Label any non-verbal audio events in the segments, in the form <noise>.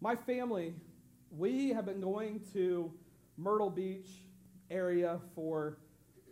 my family, we have been going to Myrtle Beach area for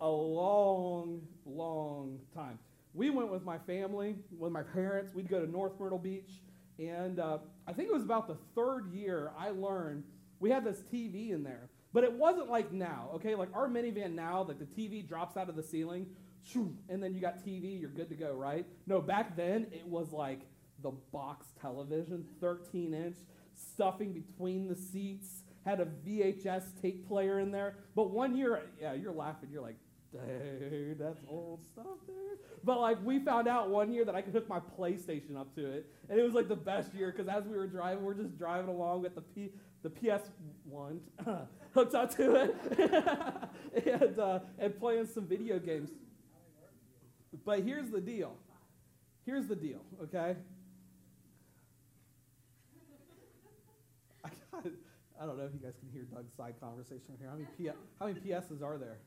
a long, long time. We went with my family, with my parents. We'd go to North Myrtle Beach. And uh, I think it was about the third year I learned we had this TV in there. But it wasn't like now, okay? Like our minivan now, like the TV drops out of the ceiling, and then you got TV, you're good to go, right? No, back then it was like the box television, 13 inch, stuffing between the seats, had a VHS tape player in there. But one year, yeah, you're laughing, you're like, dude, that's old stuff, dude. But like we found out one year that I could hook my PlayStation up to it, and it was like the best year because as we were driving, we're just driving along with the P, the PS1 <laughs> hooked up to it, <laughs> and uh, and playing some video games. But here's the deal. Here's the deal. Okay. I got. I don't know if you guys can hear Doug's side conversation here. How many P- how many PSs are there?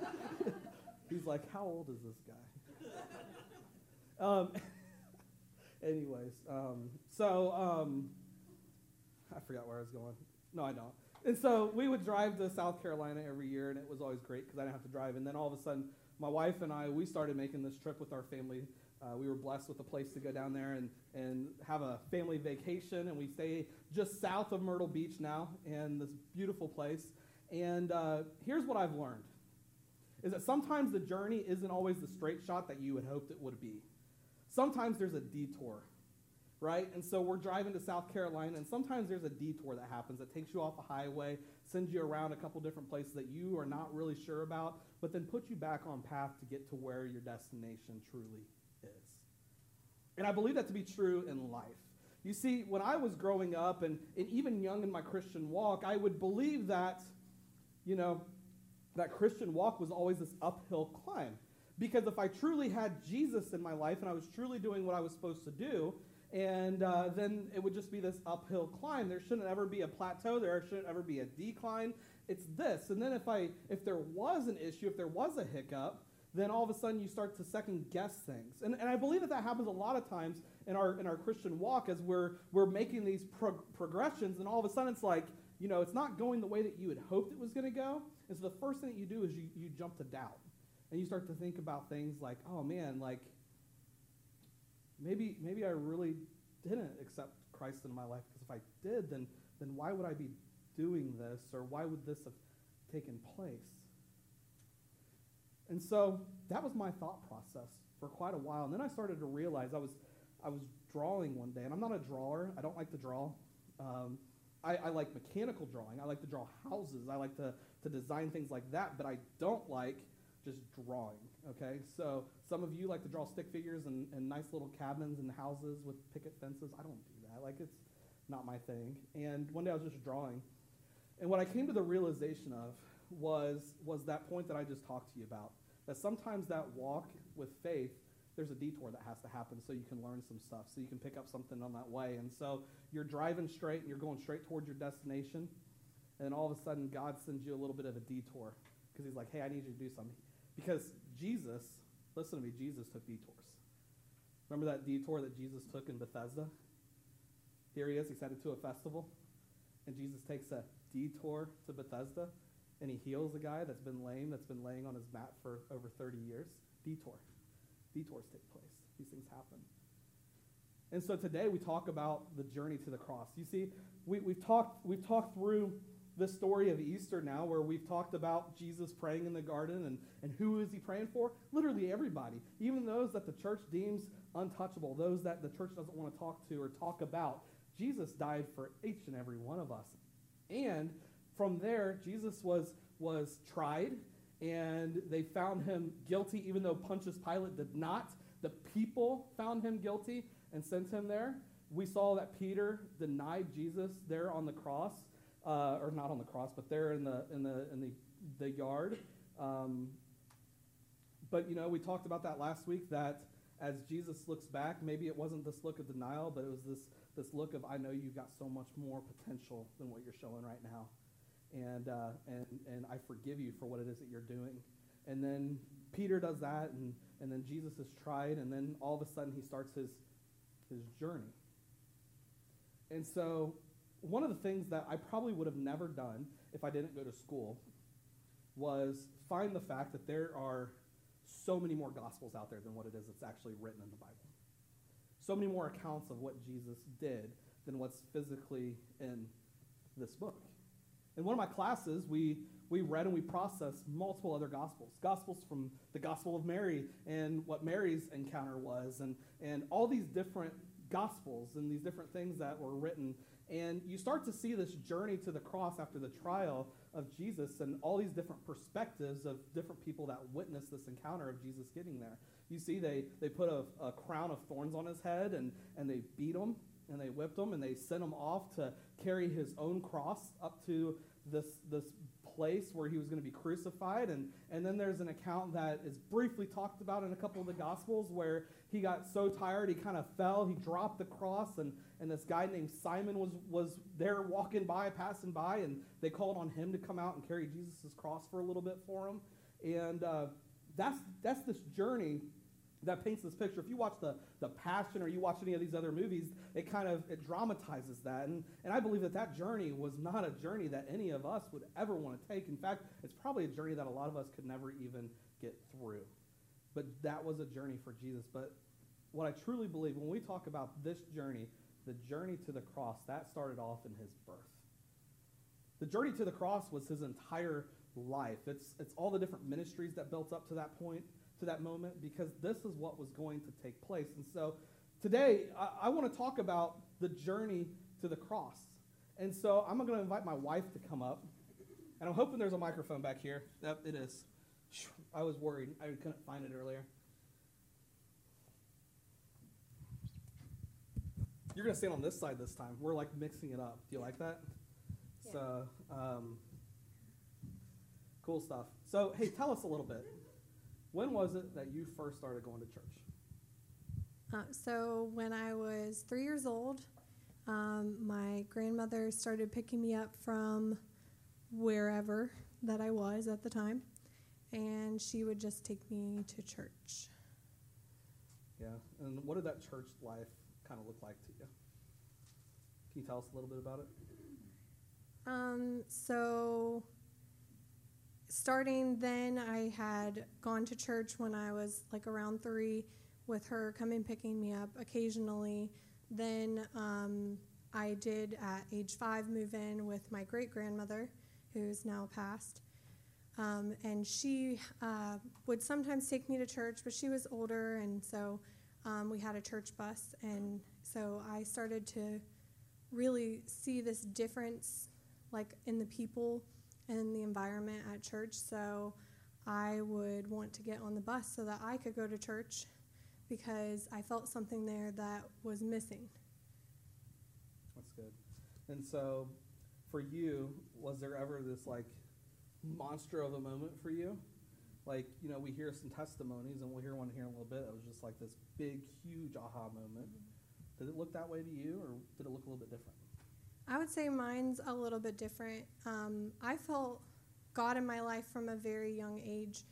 <laughs> He's like, how old is this guy? um, <laughs> anyways, um, so um, I forgot where I was going. No, I don't. And so we would drive to South Carolina every year, and it was always great because I didn't have to drive. And then all of a sudden, my wife and I, we started making this trip with our family. Uh, we were blessed with a place to go down there and, and have a family vacation, and we stay just south of Myrtle Beach now, in this beautiful place. And uh, here's what I've learned is that sometimes the journey isn't always the straight shot that you had hoped it would be. Sometimes there's a detour, right? And so we're driving to South Carolina, and sometimes there's a detour that happens that takes you off a highway, sends you around a couple different places that you are not really sure about, but then puts you back on path to get to where your destination truly is. And I believe that to be true in life. You see, when I was growing up and, and even young in my Christian walk, I would believe that, you know, that Christian walk was always this uphill climb. Because if I truly had Jesus in my life and I was truly doing what I was supposed to do, and uh, then it would just be this uphill climb. There shouldn't ever be a plateau. There shouldn't ever be a decline. It's this. And then if I, if there was an issue, if there was a hiccup, then all of a sudden you start to second guess things. And, and I believe that that happens a lot of times in our in our Christian walk as we're we're making these prog- progressions, and all of a sudden it's like you know it's not going the way that you had hoped it was going to go. And so the first thing that you do is you, you jump to doubt. And you start to think about things like, oh man, like maybe maybe I really didn't accept Christ in my life because if I did, then then why would I be doing this or why would this have taken place? And so that was my thought process for quite a while. And then I started to realize I was I was drawing one day, and I'm not a drawer. I don't like to draw. Um, I, I, like mechanical drawing. I like to draw houses. I like to, to design things like that, but I don't like just drawing, okay? So some of you like to draw stick figures and, and nice little cabins and houses with picket fences. I don't do that. Like, it's not my thing. And one day I was just drawing. And what I came to the realization of was, was that point that I just talked to you about. That sometimes that walk with faith there's a detour that has to happen so you can learn some stuff, so you can pick up something on that way. And so you're driving straight and you're going straight towards your destination, and all of a sudden God sends you a little bit of a detour because He's like, hey, I need you to do something. Because Jesus, listen to me, Jesus took detours. Remember that detour that Jesus took in Bethesda? Here he is, he's headed to a festival, and Jesus takes a detour to Bethesda, and he heals a guy that's been lame, that's been laying on his mat for over 30 years. Detour detours take place. These things happen. And so today we talk about the journey to the cross. You see, we, we've, talked, we've talked through the story of Easter now, where we've talked about Jesus praying in the garden and, and who is he praying for? Literally everybody, even those that the church deems untouchable, those that the church doesn't want to talk to or talk about. Jesus died for each and every one of us. And from there, Jesus was, was tried and they found him guilty, even though Pontius Pilate did not. The people found him guilty and sent him there. We saw that Peter denied Jesus there on the cross, uh, or not on the cross, but there in the in the in the, the yard. Um, but you know, we talked about that last week. That as Jesus looks back, maybe it wasn't this look of denial, but it was this this look of I know you've got so much more potential than what you're showing right now and, uh, and, and I forgive you for what it is that you're doing. And then Peter does that, and, and then Jesus is tried, and then all of a sudden he starts his, his journey. And so one of the things that I probably would have never done if I didn't go to school was find the fact that there are so many more gospels out there than what it is that's actually written in the Bible. So many more accounts of what Jesus did than what's physically in this book. In one of my classes, we, we read and we processed multiple other gospels. Gospels from the Gospel of Mary and what Mary's encounter was, and, and all these different gospels and these different things that were written. And you start to see this journey to the cross after the trial of Jesus and all these different perspectives of different people that witnessed this encounter of Jesus getting there. You see, they, they put a, a crown of thorns on his head and, and they beat him and they whipped him and they sent him off to carry his own cross up to this, this place where he was going to be crucified. And, and then there's an account that is briefly talked about in a couple of the Gospels where he got so tired he kind of fell. He dropped the cross, and, and this guy named Simon was, was there walking by, passing by, and they called on him to come out and carry Jesus' cross for a little bit for him. And uh, that's, that's this journey that paints this picture. If you watch the, the Passion or you watch any of these other movies, it kind of it dramatizes that. And, and I believe that that journey was not a journey that any of us would ever want to take. In fact, it's probably a journey that a lot of us could never even get through. But that was a journey for Jesus. But what I truly believe, when we talk about this journey, the journey to the cross, that started off in his birth. The journey to the cross was his entire life. It's, it's all the different ministries that built up to that point to that moment because this is what was going to take place. And so today, I, I want to talk about the journey to the cross. And so I'm going to invite my wife to come up. And I'm hoping there's a microphone back here. Yep, it is. I was worried. I couldn't find it earlier. You're going to stand on this side this time. We're like mixing it up. Do you like that? Yeah. So, um, cool stuff. So, hey, tell us a little bit. When was it that you first started going to church? Uh, so when I was three years old, um, my grandmother started picking me up from wherever that I was at the time, and she would just take me to church. Yeah, and what did that church life kind of look like to you? Can you tell us a little bit about it? Um, so starting then, I had gone to church when I was like around three with her coming picking me up occasionally. Then um, I did at age five move in with my great grandmother, who's now passed. Um, and she uh, would sometimes take me to church, but she was older, and so um, we had a church bus. And so I started to really see this difference, like in the people and the environment at church. So I would want to get on the bus so that I could go to church because I felt something there that was missing. That's good. And so for you, was there ever this like monster of a moment for you? Like, you know, we hear some testimonies and we'll hear one here in a little bit. It was just like this big, huge aha moment. Did it look that way to you or did it look a little bit different? I would say mine's a little bit different. Um, I felt God in my life from a very young age.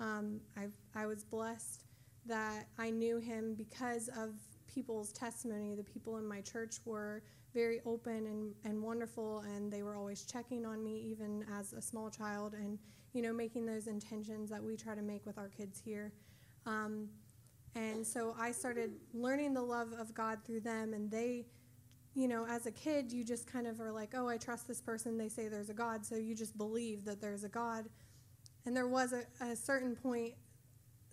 Um, I, I was blessed that I knew Him because of people's testimony. The people in my church were very open and, and wonderful, and they were always checking on me, even as a small child, and you know, making those intentions that we try to make with our kids here. Um, and so I started learning the love of God through them, and they you know, as a kid, you just kind of are like, oh, I trust this person. They say there's a God, so you just believe that there's a God. And there was a, a certain point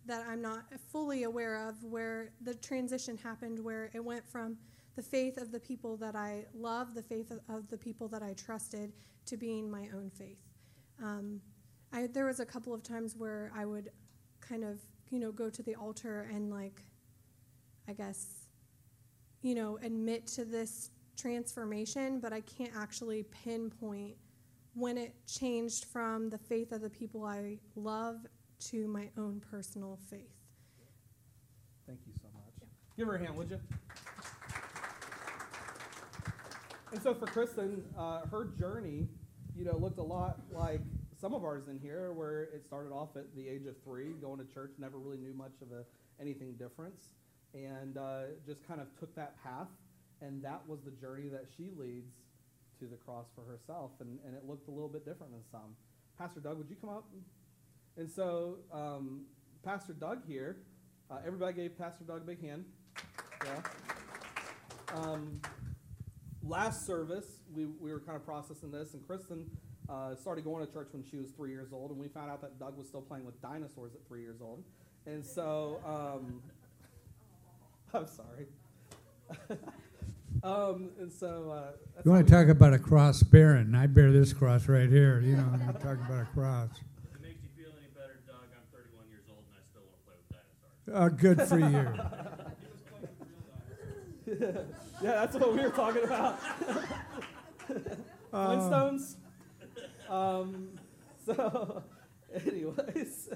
that I'm not fully aware of where the transition happened, where it went from the faith of the people that I love, the faith of, the people that I trusted, to being my own faith. Um, I, there was a couple of times where I would kind of, you know, go to the altar and like, I guess, you know, admit to this transformation, but I can't actually pinpoint when it changed from the faith of the people I love to my own personal faith. Thank you so much. Yeah. Give her a hand, would you? And so for Kristen, uh, her journey, you know, looked a lot like some of ours in here, where it started off at the age of three, going to church, never really knew much of a, anything difference and uh, just kind of took that path. And that was the journey that she leads to the cross for herself, and, and it looked a little bit different than some. Pastor Doug, would you come up? And so, um, Pastor Doug here, uh, everybody gave Pastor Doug a big hand. Yeah. Um, last service, we, we were kind of processing this, and Kristen uh, started going to church when she was three years old, and we found out that Doug was still playing with dinosaurs at three years old. And so, um, <laughs> I'm sorry. <laughs> um, and so, uh, You want to talk about a cross bearing? I bear this cross right here. You know, I'm talking about a cross. If it makes you feel any better, Doug, I'm 31 years old and I still want to play with dinosaurs. Uh, good for you. <laughs> yeah, that's what we were talking about. Uh, Flintstones. Um, so, anyways,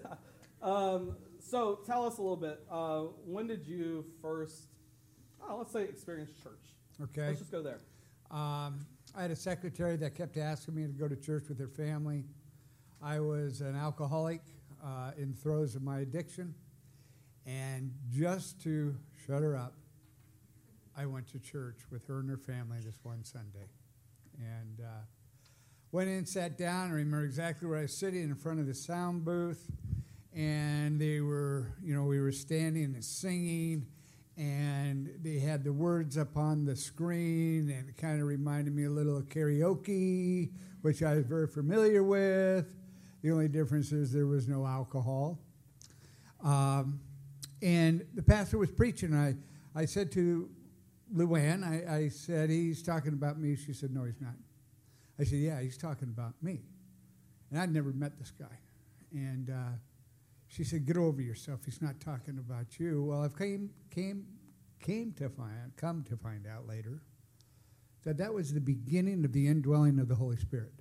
um, so tell us a little bit. Uh, when did you first, oh, let's say, experience church? okay. Let's just go there. Um, I had a secretary that kept asking me to go to church with her family. I was an alcoholic uh, in throes of my addiction. And just to shut her up, I went to church with her and her family this one Sunday. And uh, went in, sat down. I remember exactly where I was sitting in front of the sound booth. And they were, you know, we were standing and singing and they had the words up on the screen, and it kind of reminded me a little of karaoke, which I was very familiar with. The only difference is there was no alcohol. Um, and the pastor was preaching. I, I said to Luann, I, I said, he's talking about me. She said, no, he's not. I said, yeah, he's talking about me. And I'd never met this guy. And uh, she said, "Get over yourself. He's not talking about you." Well, I've came came came to find come to find out later that that was the beginning of the indwelling of the Holy Spirit.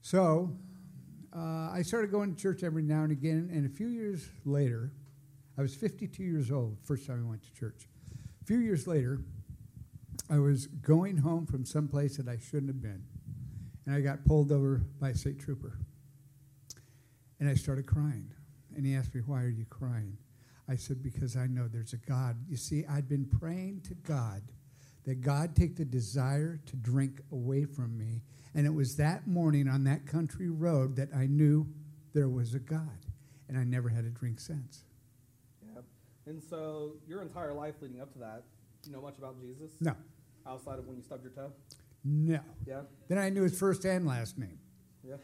So, uh, I started going to church every now and again, and a few years later, I was 52 years old. First time I went to church. A few years later, I was going home from some place that I shouldn't have been, and I got pulled over by a state trooper. And I started crying. And he asked me, Why are you crying? I said, Because I know there's a God. You see, I'd been praying to God that God take the desire to drink away from me. And it was that morning on that country road that I knew there was a God. And I never had a drink since. Yeah. And so, your entire life leading up to that, you know much about Jesus? No, Outside of when you stubbed your toe? no. Yeah. Then I knew his first and last name. Yeah. Yeah.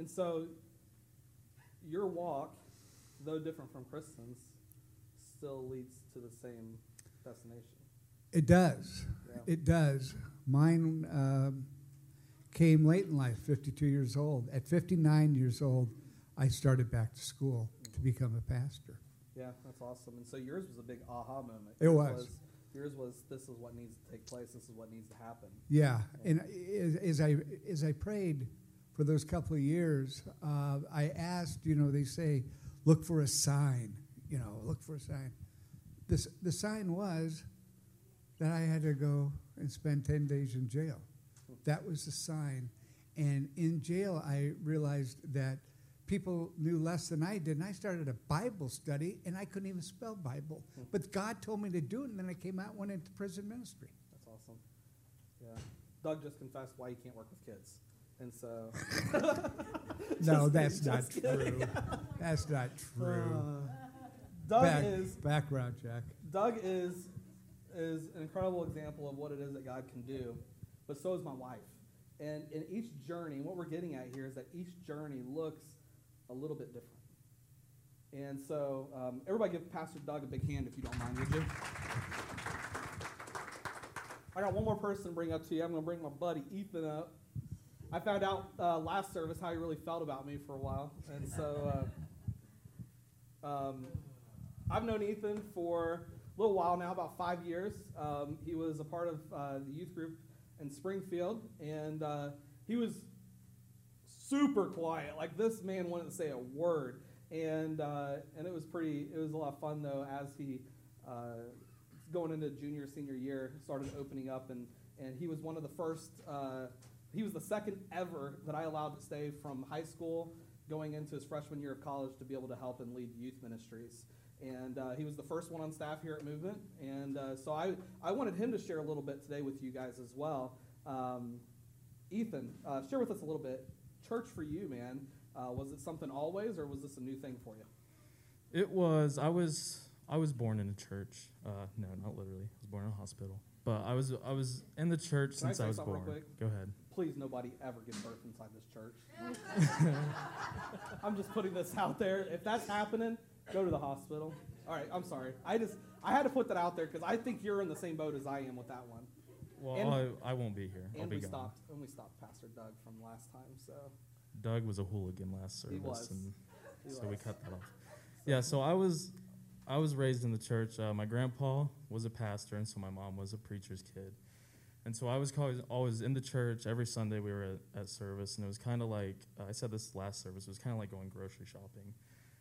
And so your walk, though different from Kristen's, still leads to the same destination. It does. Yeah. It does. Mine um, came late in life, 52 years old. At 59 years old, I started back to school to become a pastor. Yeah, that's awesome. And so yours was a big aha moment. It Yours was. Yours was this is what needs to take place. This is what needs to happen. Yeah, and as, as I as I prayed for those couple of years, uh, I asked. You know, they say, look for a sign. You know, look for a sign. This the sign was that I had to go and spend ten days in jail. That was the sign, and in jail I realized that people knew less than I did, and I started a Bible study, and I couldn't even spell Bible. But God told me to do it, and then I came out, and went into prison ministry. That's awesome. Yeah. Doug just confessed why he can't work with kids. And so <laughs> No, that's not kidding. true. That's not true. uh, Doug Back- is background check. Doug is is an incredible example of what it is that God can do, but so is my wife. And in each journey, what we're getting at here is that each journey looks a little bit different. And so, um, everybody give Pastor Doug a big hand if you don't mind, would you? I got one more person to bring up to you. I'm going to bring my buddy Ethan up. I found out uh, last service how he really felt about me for a while. And so, uh, um, I've known Ethan for a little while now, about five years. Um, he was a part of uh, the youth group in Springfield, and uh, he was super quiet. Like this man wanted to say a word, and uh, and it was pretty. It was a lot of fun though as he. Uh, going into junior senior year started opening up and and he was one of the first he was the second ever that i allowed to stay from high school going into his freshman year of college to be able to help and lead youth ministries And uh, he was the first one on staff here at Movement. And uh, so I, I wanted him to share a little bit today with you guys as well. Um, Ethan, uh, share with us a little bit. Church for you, man. Uh, was it something always, or was this a new thing for you? It was. I was. I was born in a church. Uh, no, not literally. I was born in a hospital. But I was. I was in the church Can since say I was born. Go ahead. Please, nobody ever get birth inside this church. <laughs> I'm just putting this out there. If that's happening, go to the hospital. All right, I'm sorry. I just I had to put that out there because I think you're in the same boat as I am with that one. Well, And- I, I won't be here. I'll And be we gone. stopped and we stopped Pastor Doug from last time, so Doug was a hooligan last He service, was. and he so we cut that off. Yeah. So I was. I was raised in the church. Uh, my grandpa was a pastor, and so my mom was a preacher's kid. And so I was always, always in the church. Every Sunday we were at, at service, and it was kind of like uh, I said this last service. It was kind of like going grocery shopping.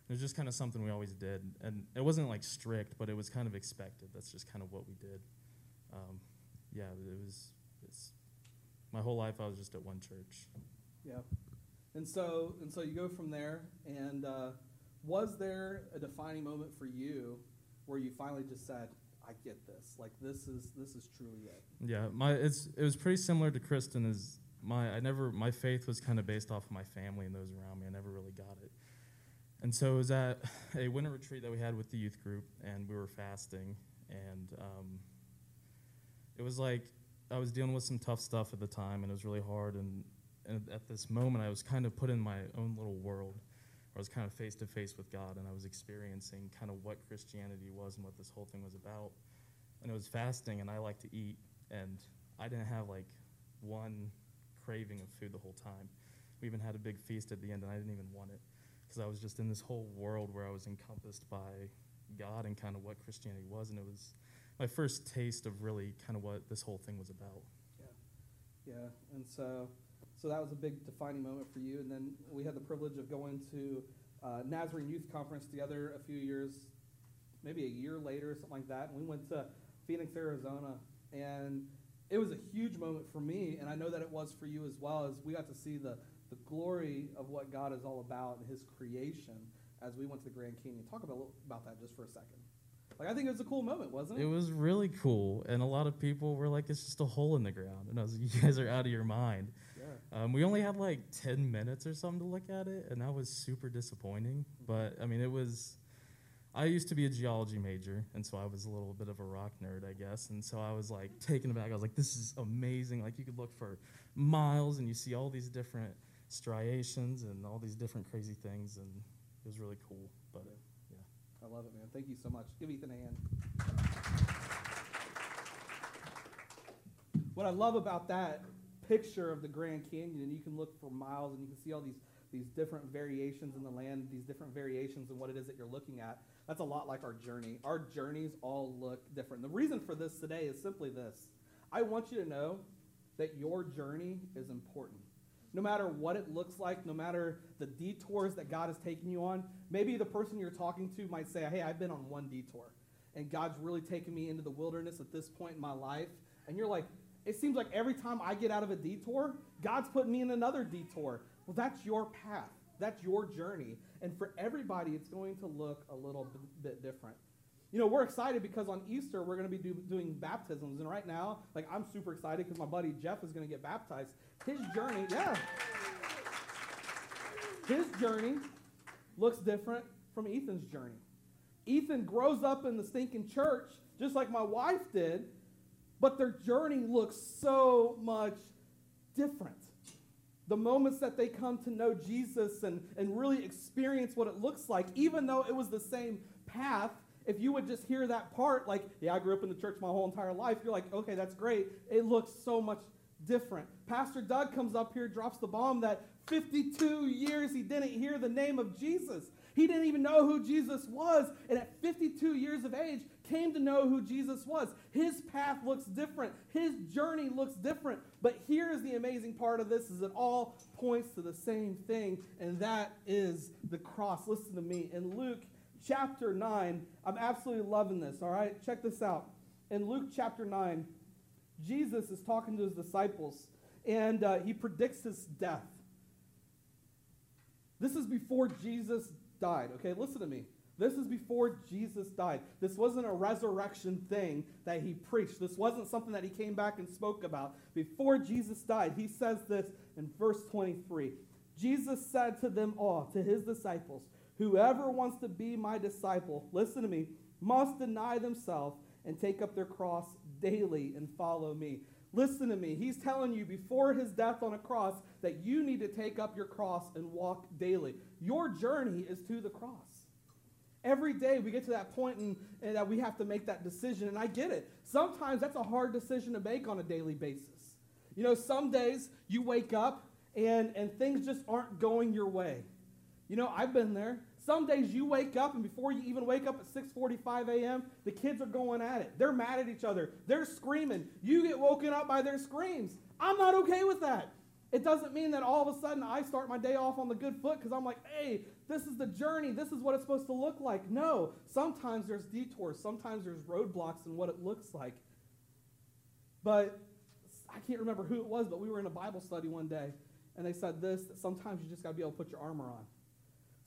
It was just kind of something we always did, and it wasn't like strict, but it was kind of expected. That's just kind of what we did. Um, yeah, it was. It's, my whole life I was just at one church. Yeah. And so and so you go from there and uh, was there a defining moment for you where you finally just said, I get this. Like this is this is truly it. Yeah, my it's it was pretty similar to Kristen. Is my I never my faith was kind of based off of my family and those around me. I never really got it, and so it was at a winter retreat that we had with the youth group, and we were fasting, and um, it was like I was dealing with some tough stuff at the time, and it was really hard. And, and at this moment, I was kind of put in my own little world. I was kind of face to face with God, and I was experiencing kind of what Christianity was and what this whole thing was about. And it was fasting, and I like to eat, and I didn't have like one craving of food the whole time. We even had a big feast at the end, and I didn't even want it because I was just in this whole world where I was encompassed by God and kind of what Christianity was, and it was my first taste of really kind of what this whole thing was about. Yeah, yeah, and so so that was a big defining moment for you. And then we had the privilege of going to uh, Nazarene Youth Conference together a few years, maybe a year later, or something like that. And we went to Phoenix, Arizona, and it was a huge moment for me, and I know that it was for you as well. As we got to see the the glory of what God is all about and His creation as we went to the Grand Canyon. Talk about about that just for a second. Like I think it was a cool moment, wasn't it? It was really cool, and a lot of people were like, "It's just a hole in the ground," and I was, like, "You guys are out of your mind." Um, we only had like 10 minutes or something to look at it, and that was super disappointing. But I mean, it was. I used to be a geology major, and so I was a little bit of a rock nerd, I guess. And so I was like taken aback. I was like, this is amazing. Like, you could look for miles, and you see all these different striations and all these different crazy things, and it was really cool. But yeah, I love it, man. Thank you so much. Give Ethan a hand. What I love about that picture of the Grand Canyon, and you can look for miles and you can see all these, these different variations in the land, these different variations in what it is that you're looking at. That's a lot like our journey. Our journeys all look different. The reason for this today is simply this I want you to know that your journey is important no matter what it looks like, no matter the detours that God has taken you on. Maybe the person you're talking to might say, Hey, I've been on one detour, and God's really taken me into the wilderness at this point in my life. And you're like, It seems like every time I get out of a detour, God's putting me in another detour. Well, that's your path, that's your journey. And for everybody, it's going to look a little bit different. You know, we're excited because on Easter we're going to be do, doing baptisms, and right now, like I'm super excited because my buddy Jeff is going to get baptized. His journey, yeah, his journey looks different from Ethan's journey. Ethan grows up in the stinking church just like my wife did, but their journey looks so much different. The moments that they come to know Jesus and, and really experience what it looks like, even though it was the same path, if you would just hear that part, like, yeah, I grew up in the church my whole entire life, you're like, okay, that's great. It looks so much different. Pastor Doug comes up here, drops the bomb that 52 years he didn't hear the name of Jesus. He didn't even know who Jesus was, and at 52 years of age, came to know who Jesus was. His path looks different. His journey looks different. But here's the amazing part of this is it all points to the same thing, and that is the cross. Listen to me. In Luke chapter 9, I'm absolutely loving this, all right? Check this out. In Luke chapter 9, Jesus is talking to his disciples, and uh, he predicts his death. This is before Jesus died, okay? Listen to me. This is before Jesus died. This wasn't a resurrection thing that he preached. This wasn't something that he came back and spoke about. Before Jesus died, he says this in verse 23. Jesus said to them all, to his disciples, Whoever wants to be my disciple, listen to me, must deny themselves and take up their cross daily and follow me. Listen to me. He's telling you before his death on a cross that you need to take up your cross and walk daily. Your journey is to the cross. Every day we get to that point and, and that we have to make that decision, and I get it. Sometimes that's a hard decision to make on a daily basis. You know, some days you wake up and, and things just aren't going your way. You know, I've been there. Some days you wake up and before you even wake up at 6:45 a.m., the kids are going at it. They're mad at each other. They're screaming. You get woken up by their screams. I'm not okay with that. It doesn't mean that all of a sudden I start my day off on the good foot because I'm like, hey, this is the journey. This is what it's supposed to look like. No, sometimes there's detours. Sometimes there's roadblocks in what it looks like. But I can't remember who it was, but we were in a Bible study one day, and they said this that sometimes you just got to be able to put your armor on.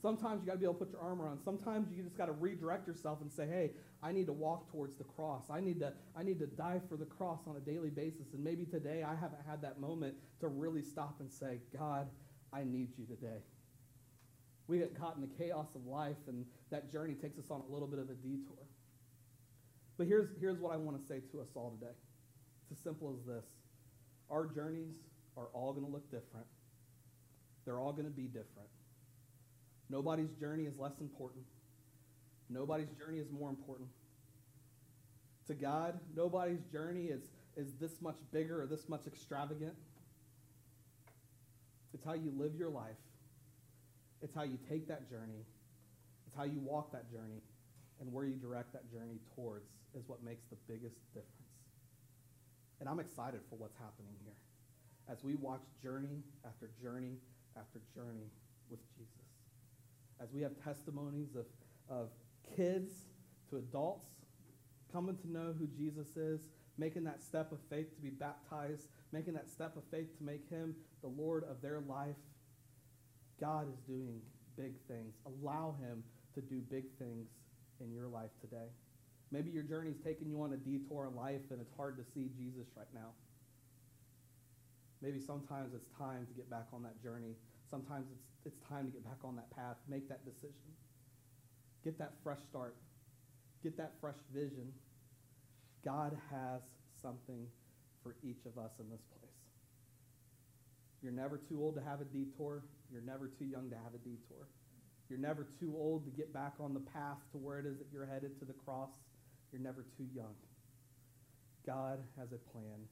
Sometimes you got to be able to put your armor on. Sometimes you just got to redirect yourself and say, "Hey, I need to walk towards the cross. I need to I need to die for the cross on a daily basis." And maybe today I haven't had that moment to really stop and say, "God, I need you today." We get caught in the chaos of life, and that journey takes us on a little bit of a detour. But here's here's what I want to say to us all today. It's as simple as this: Our journeys are all going to look different. They're all going to be different. Nobody's journey is less important. Nobody's journey is more important. To God, nobody's journey is, is this much bigger or this much extravagant. It's how you live your life. It's how you take that journey. It's how you walk that journey. And where you direct that journey towards is what makes the biggest difference. And I'm excited for what's happening here as we watch journey after journey after journey with Jesus as we have testimonies of, of kids to adults coming to know who Jesus is, making that step of faith to be baptized, making that step of faith to make him the Lord of their life, God is doing big things. Allow him to do big things in your life today. Maybe your journey's taking you on a detour in life and it's hard to see Jesus right now. Maybe sometimes it's time to get back on that journey. Sometimes it's it's time to get back on that path, make that decision. Get that fresh start. Get that fresh vision. God has something for each of us in this place. You're never too old to have a detour. You're never too young to have a detour. You're never too old to get back on the path to where it is that you're headed to the cross. You're never too young. God has a plan